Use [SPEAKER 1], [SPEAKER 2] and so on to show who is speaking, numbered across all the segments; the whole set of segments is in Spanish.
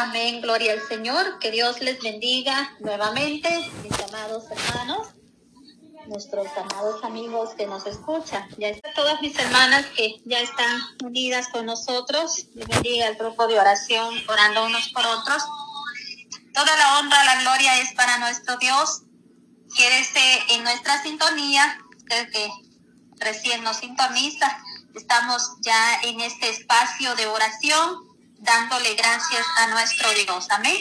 [SPEAKER 1] Amén, gloria al Señor. Que Dios les bendiga nuevamente, mis amados hermanos, nuestros amados amigos que nos escuchan. Ya están todas mis hermanas que ya están unidas con nosotros. Les bendiga el grupo de oración, orando unos por otros. Toda la honra, la gloria es para nuestro Dios. Quédese en nuestra sintonía, usted que recién nos sintoniza. Estamos ya en este espacio de oración dándole gracias a nuestro Dios. Amén.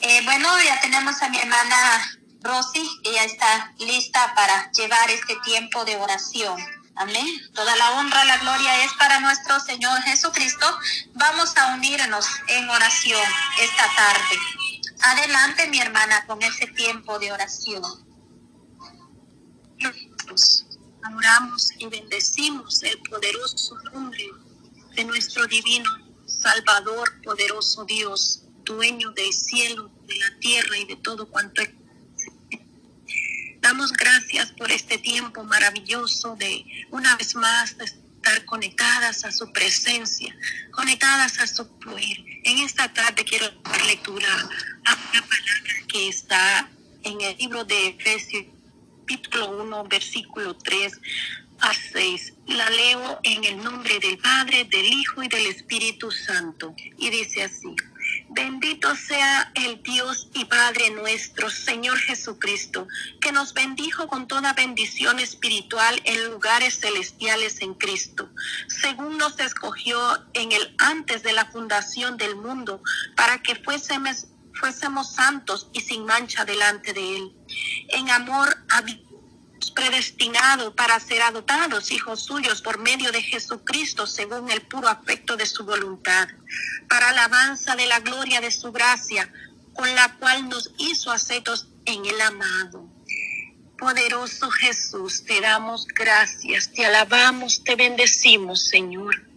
[SPEAKER 1] Eh, bueno, ya tenemos a mi hermana Rosy, ya está lista para llevar este tiempo de oración. Amén. Toda la honra, la gloria es para nuestro Señor Jesucristo. Vamos a unirnos en oración esta tarde. Adelante, mi hermana, con ese tiempo de oración.
[SPEAKER 2] Adoramos y bendecimos el poderoso nombre de nuestro divino Salvador, poderoso Dios, dueño del cielo, de la tierra y de todo cuanto existe. Damos gracias por este tiempo maravilloso de una vez más estar conectadas a su presencia, conectadas a su fluir. En esta tarde quiero dar lectura a una palabra que está en el libro de Efesios, capítulo 1, versículo 3 a 6. La leo en el nombre del Padre, del Hijo y del Espíritu Santo. Y dice así. Bendito sea el Dios y Padre nuestro, Señor Jesucristo, que nos bendijo con toda bendición espiritual en lugares celestiales en Cristo, según nos escogió en el antes de la fundación del mundo, para que fuésemos, fuésemos santos y sin mancha delante de Él. En amor predestinado para ser adoptados hijos suyos por medio de Jesucristo según el puro afecto de su voluntad, para alabanza de la gloria de su gracia, con la cual nos hizo aceptos en el amado. Poderoso Jesús, te damos gracias, te alabamos, te bendecimos, Señor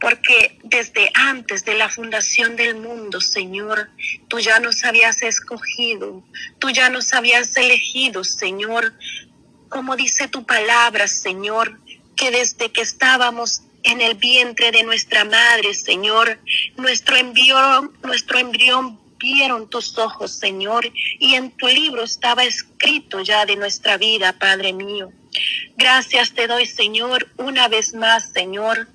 [SPEAKER 2] porque desde antes de la fundación del mundo, Señor, tú ya nos habías escogido, tú ya nos habías elegido, Señor, como dice tu palabra, Señor, que desde que estábamos en el vientre de nuestra madre, Señor, nuestro embrión, nuestro embrión vieron tus ojos, Señor, y en tu libro estaba escrito ya de nuestra vida, Padre mío. Gracias te doy, Señor, una vez más, Señor,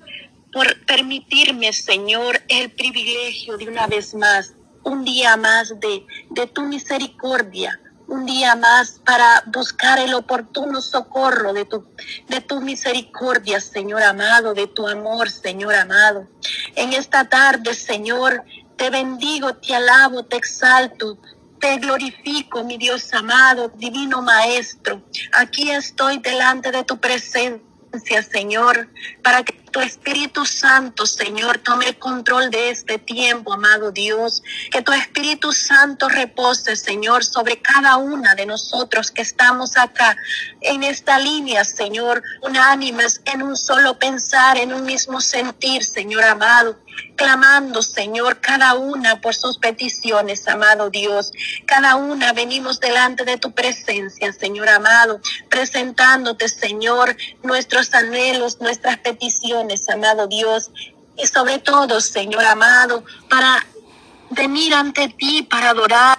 [SPEAKER 2] por permitirme, Señor, el privilegio de una vez más, un día más de, de tu misericordia, un día más para buscar el oportuno socorro de tu, de tu misericordia, Señor amado, de tu amor, Señor amado. En esta tarde, Señor, te bendigo, te alabo, te exalto, te glorifico, mi Dios amado, divino Maestro. Aquí estoy delante de tu presencia Señor, para que tu Espíritu Santo, Señor, tome el control de este tiempo, amado Dios. Que tu Espíritu Santo repose, Señor, sobre cada una de nosotros que estamos acá en esta línea, Señor, unánimes en un solo pensar, en un mismo sentir, Señor amado clamando, Señor, cada una por sus peticiones, amado Dios. Cada una venimos delante de tu presencia, Señor amado, presentándote, Señor, nuestros anhelos, nuestras peticiones, amado Dios. Y sobre todo, Señor amado, para venir ante ti, para adorar,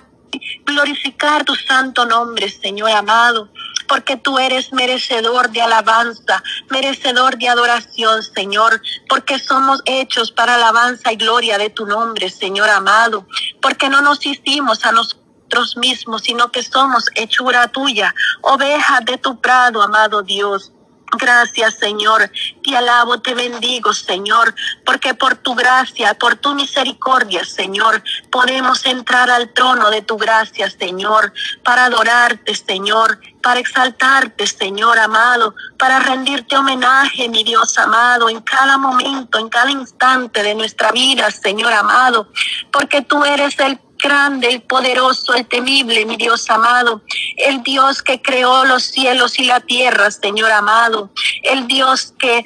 [SPEAKER 2] glorificar tu santo nombre, Señor amado porque tú eres merecedor de alabanza, merecedor de adoración, Señor, porque somos hechos para alabanza y gloria de tu nombre, Señor amado, porque no nos hicimos a nosotros mismos, sino que somos hechura tuya, ovejas de tu prado, amado Dios. Gracias, Señor. Te alabo, te bendigo, Señor, porque por tu gracia, por tu misericordia, Señor, podemos entrar al trono de tu gracia, Señor, para adorarte, Señor, para exaltarte, Señor amado, para rendirte homenaje, mi Dios amado, en cada momento, en cada instante de nuestra vida, Señor amado, porque tú eres el grande, el poderoso, el temible, mi Dios amado, el Dios que creó los cielos y la tierra, Señor amado, el Dios que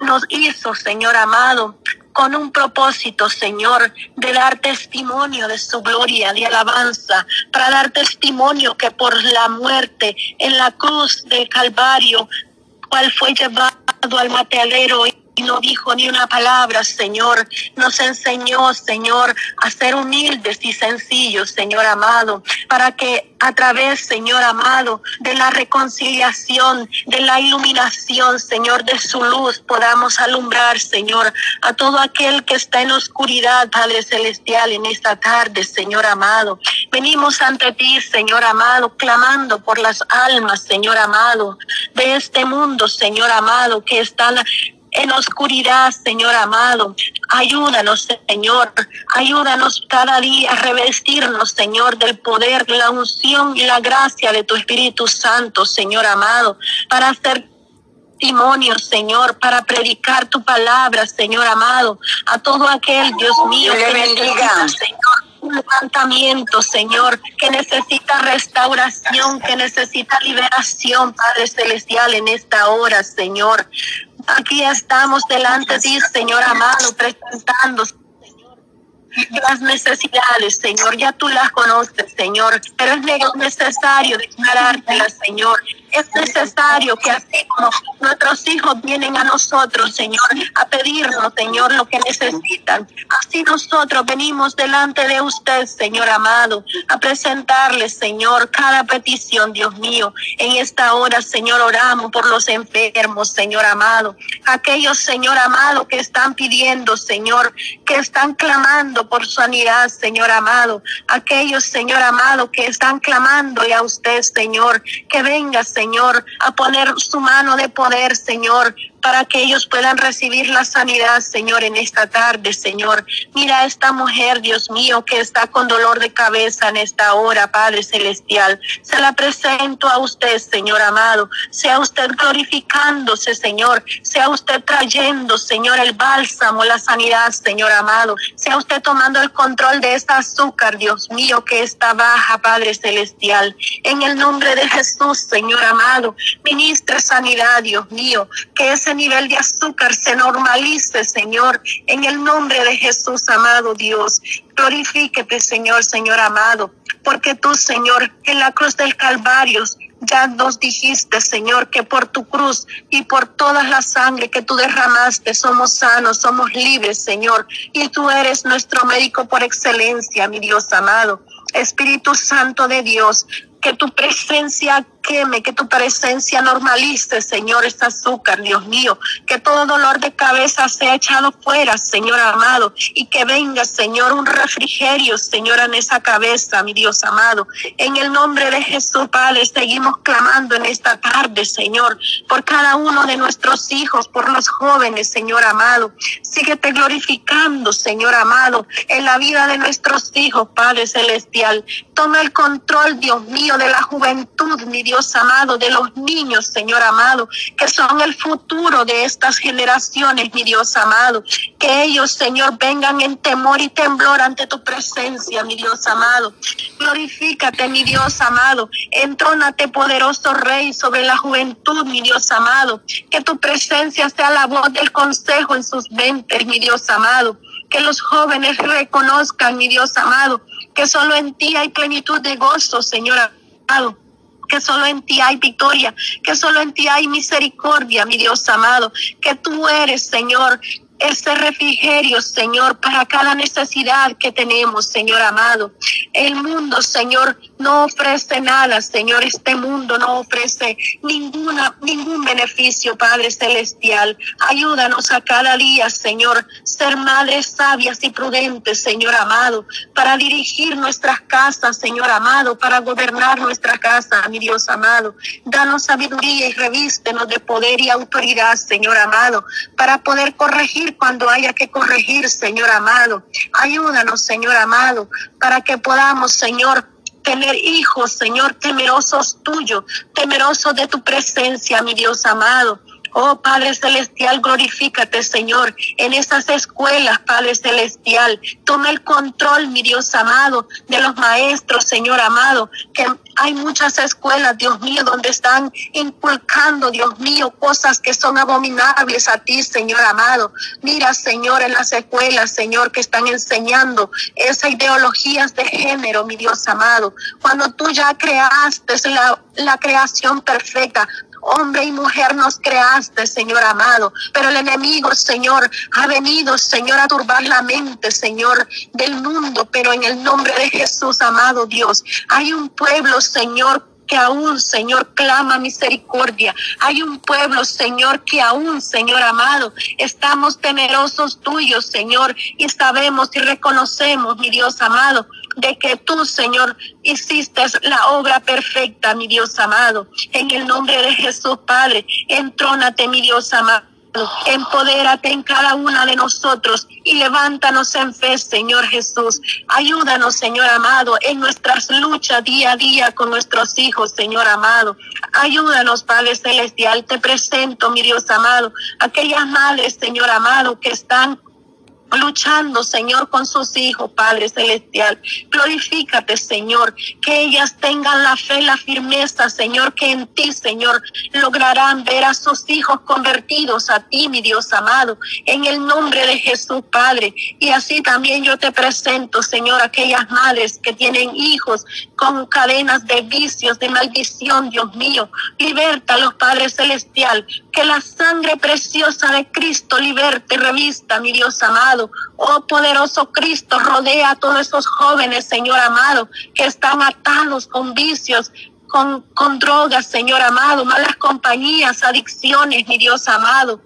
[SPEAKER 2] nos hizo, Señor amado, con un propósito, Señor, de dar testimonio de su gloria, de alabanza, para dar testimonio que por la muerte en la cruz del Calvario, cual fue llevado al matadero no dijo ni una palabra, Señor. Nos enseñó, Señor, a ser humildes y sencillos, Señor amado, para que a través, Señor amado, de la reconciliación, de la iluminación, Señor, de su luz, podamos alumbrar, Señor, a todo aquel que está en oscuridad, Padre Celestial, en esta tarde, Señor amado. Venimos ante ti, Señor amado, clamando por las almas, Señor amado, de este mundo, Señor amado, que están en oscuridad, Señor amado. Ayúdanos, Señor. Ayúdanos cada día a revestirnos, Señor, del poder, la unción y la gracia de tu Espíritu Santo, Señor amado, para hacer testimonio, Señor, para predicar tu palabra, Señor amado, a todo aquel, Dios mío, que necesita, Señor, un levantamiento, Señor, que necesita restauración, que necesita liberación, Padre Celestial, en esta hora, Señor. Aquí estamos delante de ti, Señor amado, presentando las necesidades, Señor, ya tú las conoces, Señor, pero es necesario declarártelas, Señor. Es necesario que así como nuestros hijos vienen a nosotros, Señor, a pedirnos, Señor, lo que necesitan. Así nosotros venimos delante de usted, Señor amado, a presentarle, Señor, cada petición, Dios mío. En esta hora, Señor, oramos por los enfermos, Señor amado. Aquellos, Señor amado, que están pidiendo, Señor, que están clamando por sanidad, Señor amado. Aquellos, Señor amado, que están clamando a usted, Señor, que venga, Señor Señor, a poner su mano de poder, Señor, para que ellos puedan recibir la sanidad, Señor, en esta tarde, Señor. Mira a esta mujer, Dios mío, que está con dolor de cabeza en esta hora, Padre Celestial. Se la presento a usted, Señor amado. Sea usted glorificándose, Señor. Sea usted trayendo, Señor, el bálsamo, la sanidad, Señor amado. Sea usted tomando el control de esta azúcar, Dios mío, que está baja, Padre Celestial. En el nombre de Jesús, Señor amado, ministre sanidad, Dios mío, que ese nivel de azúcar se normalice, Señor, en el nombre de Jesús, amado Dios. Glorifíquete, Señor, Señor amado, porque tú, Señor, en la cruz del Calvario, ya nos dijiste, Señor, que por tu cruz y por toda la sangre que tú derramaste somos sanos, somos libres, Señor. Y tú eres nuestro médico por excelencia, mi Dios amado. Espíritu Santo de Dios, que tu presencia queme, que tu presencia normalice, Señor, este azúcar, Dios mío, que todo dolor de cabeza sea echado fuera, Señor amado, y que venga, Señor, un refrigerio, Señor, en esa cabeza, mi Dios amado. En el nombre de Jesús, Padre, seguimos clamando en esta tarde, Señor, por cada uno de nuestros hijos, por los jóvenes, Señor amado. Síguete glorificando, Señor amado, en la vida de nuestros hijos, Padre Celestial. Toma el control, Dios mío, de la juventud, mi Dios amado, de los niños, Señor amado, que son el futuro de estas generaciones, mi Dios amado. Que ellos, Señor, vengan en temor y temblor ante tu presencia, mi Dios amado. Glorifícate, mi Dios amado. Entrónate, poderoso Rey, sobre la juventud, mi Dios amado. Que tu presencia sea la voz del consejo en sus mentes, mi Dios amado. Que los jóvenes reconozcan, mi Dios amado, que solo en ti hay plenitud de gozo, Señor amado que solo en ti hay victoria, que solo en ti hay misericordia, mi Dios amado, que tú eres, Señor, ese refrigerio, Señor, para cada necesidad que tenemos, Señor amado. El mundo, Señor, no ofrece nada, Señor. Este mundo no ofrece ninguna, ningún beneficio, Padre Celestial. Ayúdanos a cada día, Señor, ser madres sabias y prudentes, Señor amado, para dirigir nuestras casas, Señor amado, para gobernar nuestra casa, mi Dios amado. Danos sabiduría y revístenos de poder y autoridad, Señor amado, para poder corregir cuando haya que corregir, Señor amado. Ayúdanos, Señor amado, para que podamos, Señor, tener hijos, Señor, temerosos tuyos, temerosos de tu presencia, mi Dios amado. Oh Padre Celestial, glorifícate, Señor, en esas escuelas, Padre Celestial. Toma el control, mi Dios amado, de los maestros, Señor amado, que hay muchas escuelas, Dios mío, donde están inculcando, Dios mío, cosas que son abominables a ti, Señor amado. Mira, Señor, en las escuelas, Señor, que están enseñando esas ideologías de género, mi Dios amado. Cuando tú ya creaste la, la creación perfecta, Hombre y mujer nos creaste, Señor amado. Pero el enemigo, Señor, ha venido, Señor, a turbar la mente, Señor, del mundo. Pero en el nombre de Jesús, amado Dios, hay un pueblo, Señor, que aún, Señor, clama misericordia. Hay un pueblo, Señor, que aún, Señor amado, estamos temerosos tuyos, Señor, y sabemos y reconocemos, mi Dios amado, de que tú, Señor, hiciste la obra perfecta, mi Dios amado. En el nombre de Jesús, Padre, entrónate, mi Dios amado. Empodérate en cada una de nosotros y levántanos en fe, Señor Jesús. Ayúdanos, Señor amado, en nuestras luchas día a día con nuestros hijos, Señor amado. Ayúdanos, Padre Celestial. Te presento, mi Dios amado, aquellas madres, Señor amado, que están luchando, Señor, con sus hijos, Padre Celestial. Glorifícate, Señor, que ellas tengan la fe, la firmeza, Señor, que en ti, Señor, lograrán ver a sus hijos convertidos a ti, mi Dios amado, en el nombre de Jesús, Padre. Y así también yo te presento, Señor, aquellas madres que tienen hijos con cadenas de vicios, de maldición, Dios mío. los Padre Celestial. Que la sangre preciosa de Cristo liberte, revista, mi Dios amado Oh poderoso Cristo, rodea a todos esos jóvenes, Señor amado, que están atados con vicios, con, con, drogas, Señor amado, malas compañías, adicciones, mi Dios amado.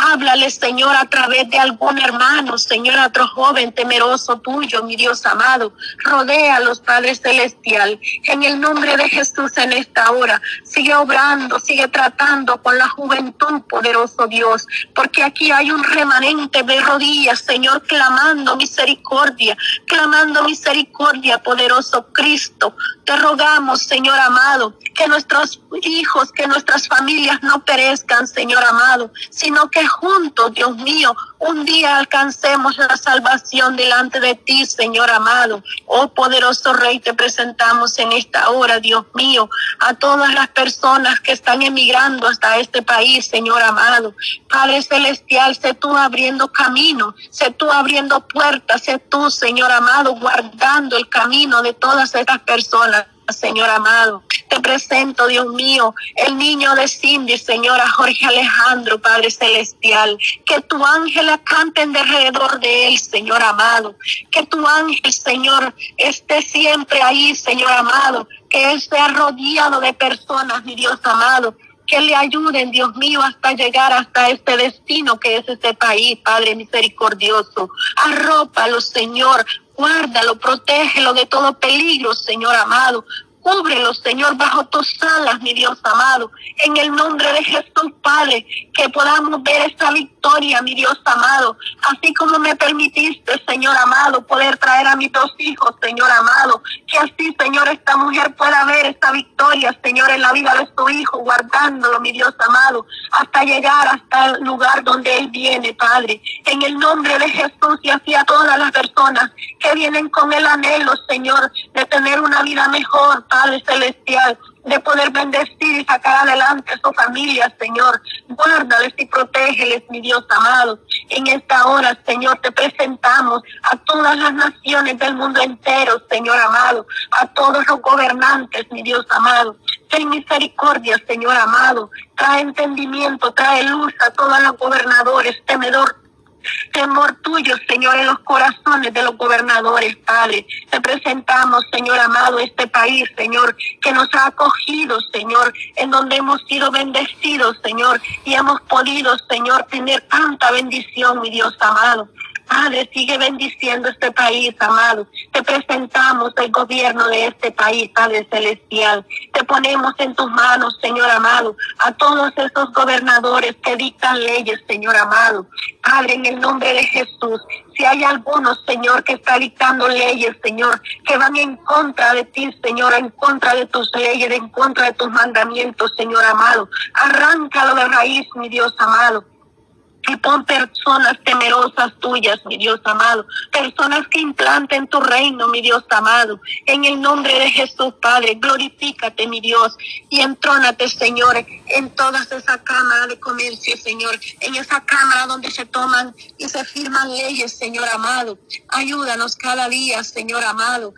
[SPEAKER 2] Háblale, Señor, a través de algún hermano, Señor, otro joven temeroso tuyo, mi Dios amado. Rodea a los Padres Celestial. En el nombre de Jesús en esta hora, sigue obrando, sigue tratando con la juventud, poderoso Dios, porque aquí hay un remanente de rodillas, Señor, clamando misericordia, clamando misericordia, poderoso Cristo. Te rogamos, Señor amado, que nuestros hijos, que nuestras familias no perezcan, Señor amado, sino que juntos, Dios mío, un día alcancemos la salvación delante de ti, Señor amado. Oh poderoso Rey, te presentamos en esta hora, Dios mío, a todas las personas que están emigrando hasta este país, Señor amado. Padre Celestial, sé tú abriendo camino, sé tú abriendo puertas, sé tú, Señor amado, guardando el camino de todas estas personas. Señor amado. Te presento, Dios mío, el niño de Cindy, Señora Jorge Alejandro, Padre Celestial. Que tu ángel acampen de alrededor de él, Señor amado. Que tu ángel, Señor, esté siempre ahí, Señor amado. Que él sea rodeado de personas, mi Dios amado que le ayuden, Dios mío, hasta llegar hasta este destino que es este país, Padre misericordioso. Arrópalo, Señor, guárdalo, protégelo de todo peligro, Señor amado. Cúbrelo, Señor, bajo tus alas, mi Dios amado. En el nombre de Jesús, Padre, que podamos ver esta victoria, mi Dios amado. Así como me permitiste, Señor amado, poder traer a mis dos hijos, Señor amado. Que así, Señor, esta mujer pueda ver esta victoria, Señor, en la vida de su hijo, guardándolo, mi Dios amado, hasta llegar hasta el lugar donde él viene, Padre. En el nombre de Jesús y así a todas las personas que vienen con el anhelo, Señor, de tener una vida mejor, Padre Celestial, de poder bendecir y sacar adelante a su familia, Señor. Guárdales y protégeles, mi Dios amado. En esta hora, Señor, te presentamos a todas las naciones del mundo entero, Señor amado, a todos los gobernantes, mi Dios amado. Ten misericordia, Señor amado. Trae entendimiento, trae luz a todos los gobernadores, temedor temor tuyo, Señor, en los corazones de los gobernadores, Padre. Te presentamos, Señor amado, este país, Señor, que nos ha acogido, Señor, en donde hemos sido bendecidos, Señor, y hemos podido, Señor, tener tanta bendición, mi Dios amado. Padre, sigue bendiciendo este país, amado. Te presentamos el gobierno de este país, Padre Celestial. Te ponemos en tus manos, Señor amado, a todos esos gobernadores que dictan leyes, Señor amado. Padre, en el nombre de Jesús, si hay algunos, Señor, que está dictando leyes, Señor, que van en contra de ti, Señor, en contra de tus leyes, en contra de tus mandamientos, Señor amado, arráncalo de raíz, mi Dios amado y pon personas temerosas tuyas, mi Dios amado, personas que implanten tu reino, mi Dios amado. En el nombre de Jesús, Padre, glorifícate, mi Dios, y entrónate, Señor, en todas esas cámaras de comercio, Señor, en esa cámara donde se toman y se firman leyes, Señor amado. Ayúdanos cada día, Señor amado,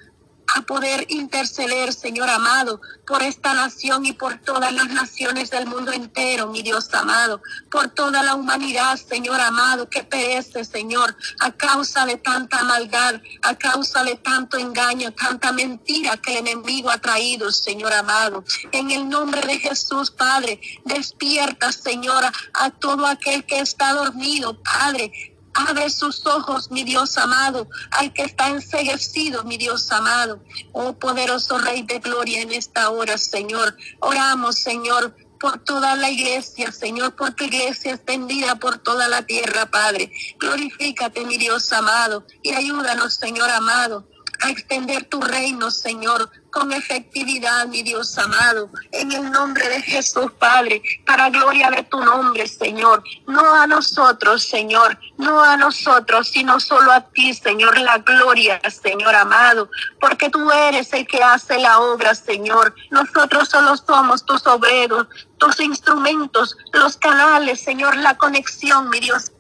[SPEAKER 2] a poder interceder, Señor amado, por esta nación y por todas las naciones del mundo entero, mi Dios amado, por toda la humanidad, Señor amado, que perece, Señor, a causa de tanta maldad, a causa de tanto engaño, tanta mentira que el enemigo ha traído, Señor amado. En el nombre de Jesús, Padre, despierta, Señora, a todo aquel que está dormido, Padre, Abre sus ojos, mi Dios amado, al que está enseguecido, mi Dios amado. Oh poderoso Rey de Gloria en esta hora, Señor. Oramos, Señor, por toda la iglesia, Señor, por tu iglesia extendida por toda la tierra, Padre. Glorifícate, mi Dios amado, y ayúdanos, Señor amado, a extender tu reino, Señor, con efectividad, mi Dios amado, en el nombre de Jesús, Padre, para gloria de tu nombre, Señor. No a nosotros, Señor, no a nosotros, sino solo a ti, Señor, la gloria, Señor amado, porque tú eres el que hace la obra, Señor. Nosotros solo somos tus obreros, tus instrumentos, los canales, Señor, la conexión, mi Dios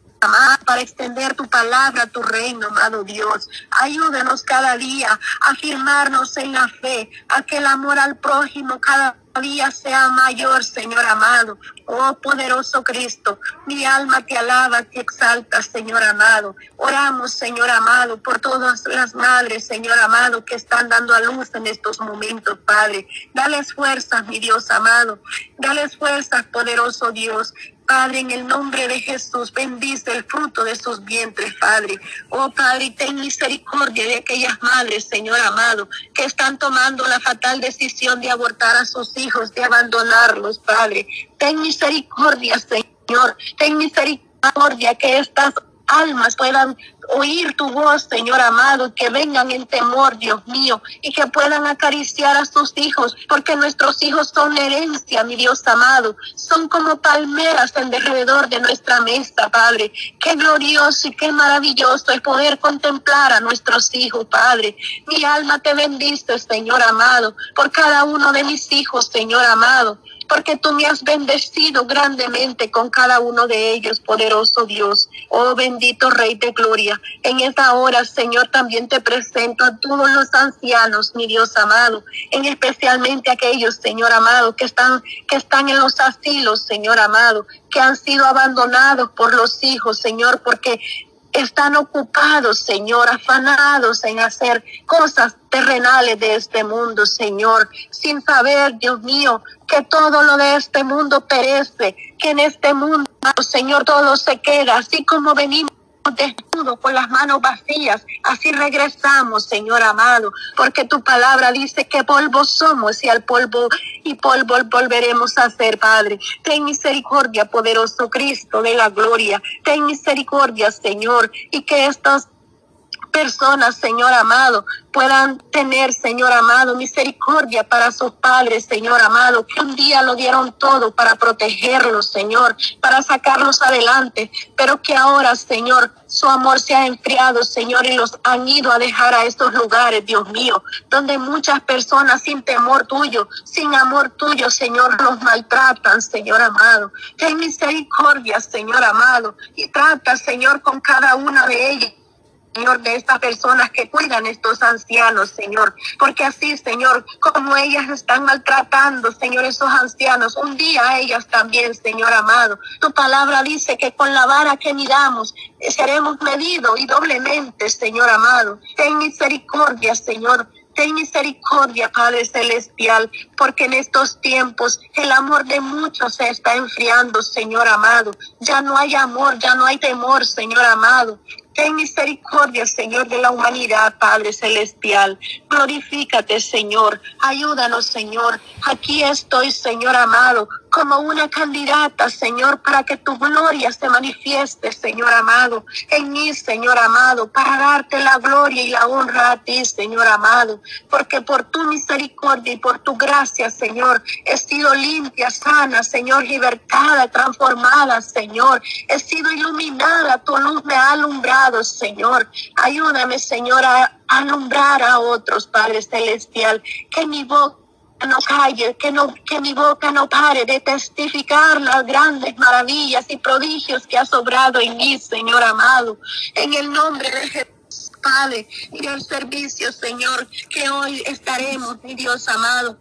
[SPEAKER 2] para extender tu palabra, tu reino, amado Dios. Ayúdanos cada día a firmarnos en la fe, a que el amor al prójimo cada día sea mayor, Señor amado. Oh poderoso Cristo, mi alma te alaba, te exalta, Señor amado. Oramos, Señor amado, por todas las madres, Señor amado, que están dando a luz en estos momentos, Padre. Dales fuerzas, mi Dios amado. Dales fuerzas, poderoso Dios. Padre, en el nombre de Jesús, bendice el fruto de sus vientres, Padre. Oh, Padre, ten misericordia de aquellas madres, Señor amado, que están tomando la fatal decisión de abortar a sus hijos, de abandonarlos, Padre. Ten misericordia, Señor. Ten misericordia que estas almas puedan oír tu voz, Señor amado, que vengan en temor, Dios mío, y que puedan acariciar a sus hijos, porque nuestros hijos son herencia, mi Dios amado, son como palmeras en alrededor de nuestra mesa, Padre. Qué glorioso y qué maravilloso es poder contemplar a nuestros hijos, Padre. Mi alma te bendice, Señor amado, por cada uno de mis hijos, Señor amado porque tú me has bendecido grandemente con cada uno de ellos, poderoso Dios. Oh bendito Rey de Gloria. En esta hora, Señor, también te presento a todos los ancianos, mi Dios amado, en especialmente aquellos, Señor amado, que están, que están en los asilos, Señor amado, que han sido abandonados por los hijos, Señor, porque están ocupados, Señor, afanados en hacer cosas terrenales de este mundo, Señor, sin saber, Dios mío, que todo lo de este mundo perece, que en este mundo, Señor, todo se queda, así como venimos desnudos con las manos vacías. Así regresamos, Señor amado, porque tu palabra dice que polvo somos y al polvo y polvo volveremos a ser, Padre. Ten misericordia, poderoso Cristo de la gloria. Ten misericordia, Señor, y que estas personas, Señor amado, puedan tener, Señor amado, misericordia para sus padres, Señor amado, que un día lo dieron todo para protegerlos, Señor, para sacarlos adelante, pero que ahora, Señor, su amor se ha enfriado, Señor, y los han ido a dejar a estos lugares, Dios mío, donde muchas personas sin temor tuyo, sin amor tuyo, Señor, los maltratan, Señor amado. Ten misericordia, Señor amado, y trata, Señor, con cada una de ellas Señor, de estas personas que cuidan estos ancianos, Señor. Porque así, Señor, como ellas están maltratando, Señor, esos ancianos, un día ellas también, Señor amado. Tu palabra dice que con la vara que miramos seremos medidos y doblemente, Señor amado. Ten misericordia, Señor. Ten misericordia, Padre Celestial, porque en estos tiempos el amor de muchos se está enfriando, Señor amado. Ya no hay amor, ya no hay temor, Señor amado. Ten misericordia, Señor, de la humanidad, Padre Celestial. Glorifícate, Señor. Ayúdanos, Señor. Aquí estoy, Señor amado, como una candidata, Señor, para que tu gloria se manifieste, Señor amado, en mí, Señor amado, para darte la gloria y la honra a ti, Señor amado, porque por tu misericordia y por tu gracia, Señor, he sido limpia, sana, Señor, libertada, transformada, Señor, he sido iluminada, tu luz me ha alumbrado, Señor. Ayúdame, Señor, a alumbrar a otros, Padre Celestial, que mi boca no calle, que, no, que mi boca no pare de testificar las grandes maravillas y prodigios que ha sobrado en mí, Señor amado. En el nombre de Jesús. Padre, y el servicio, Señor, que hoy estaremos, mi Dios amado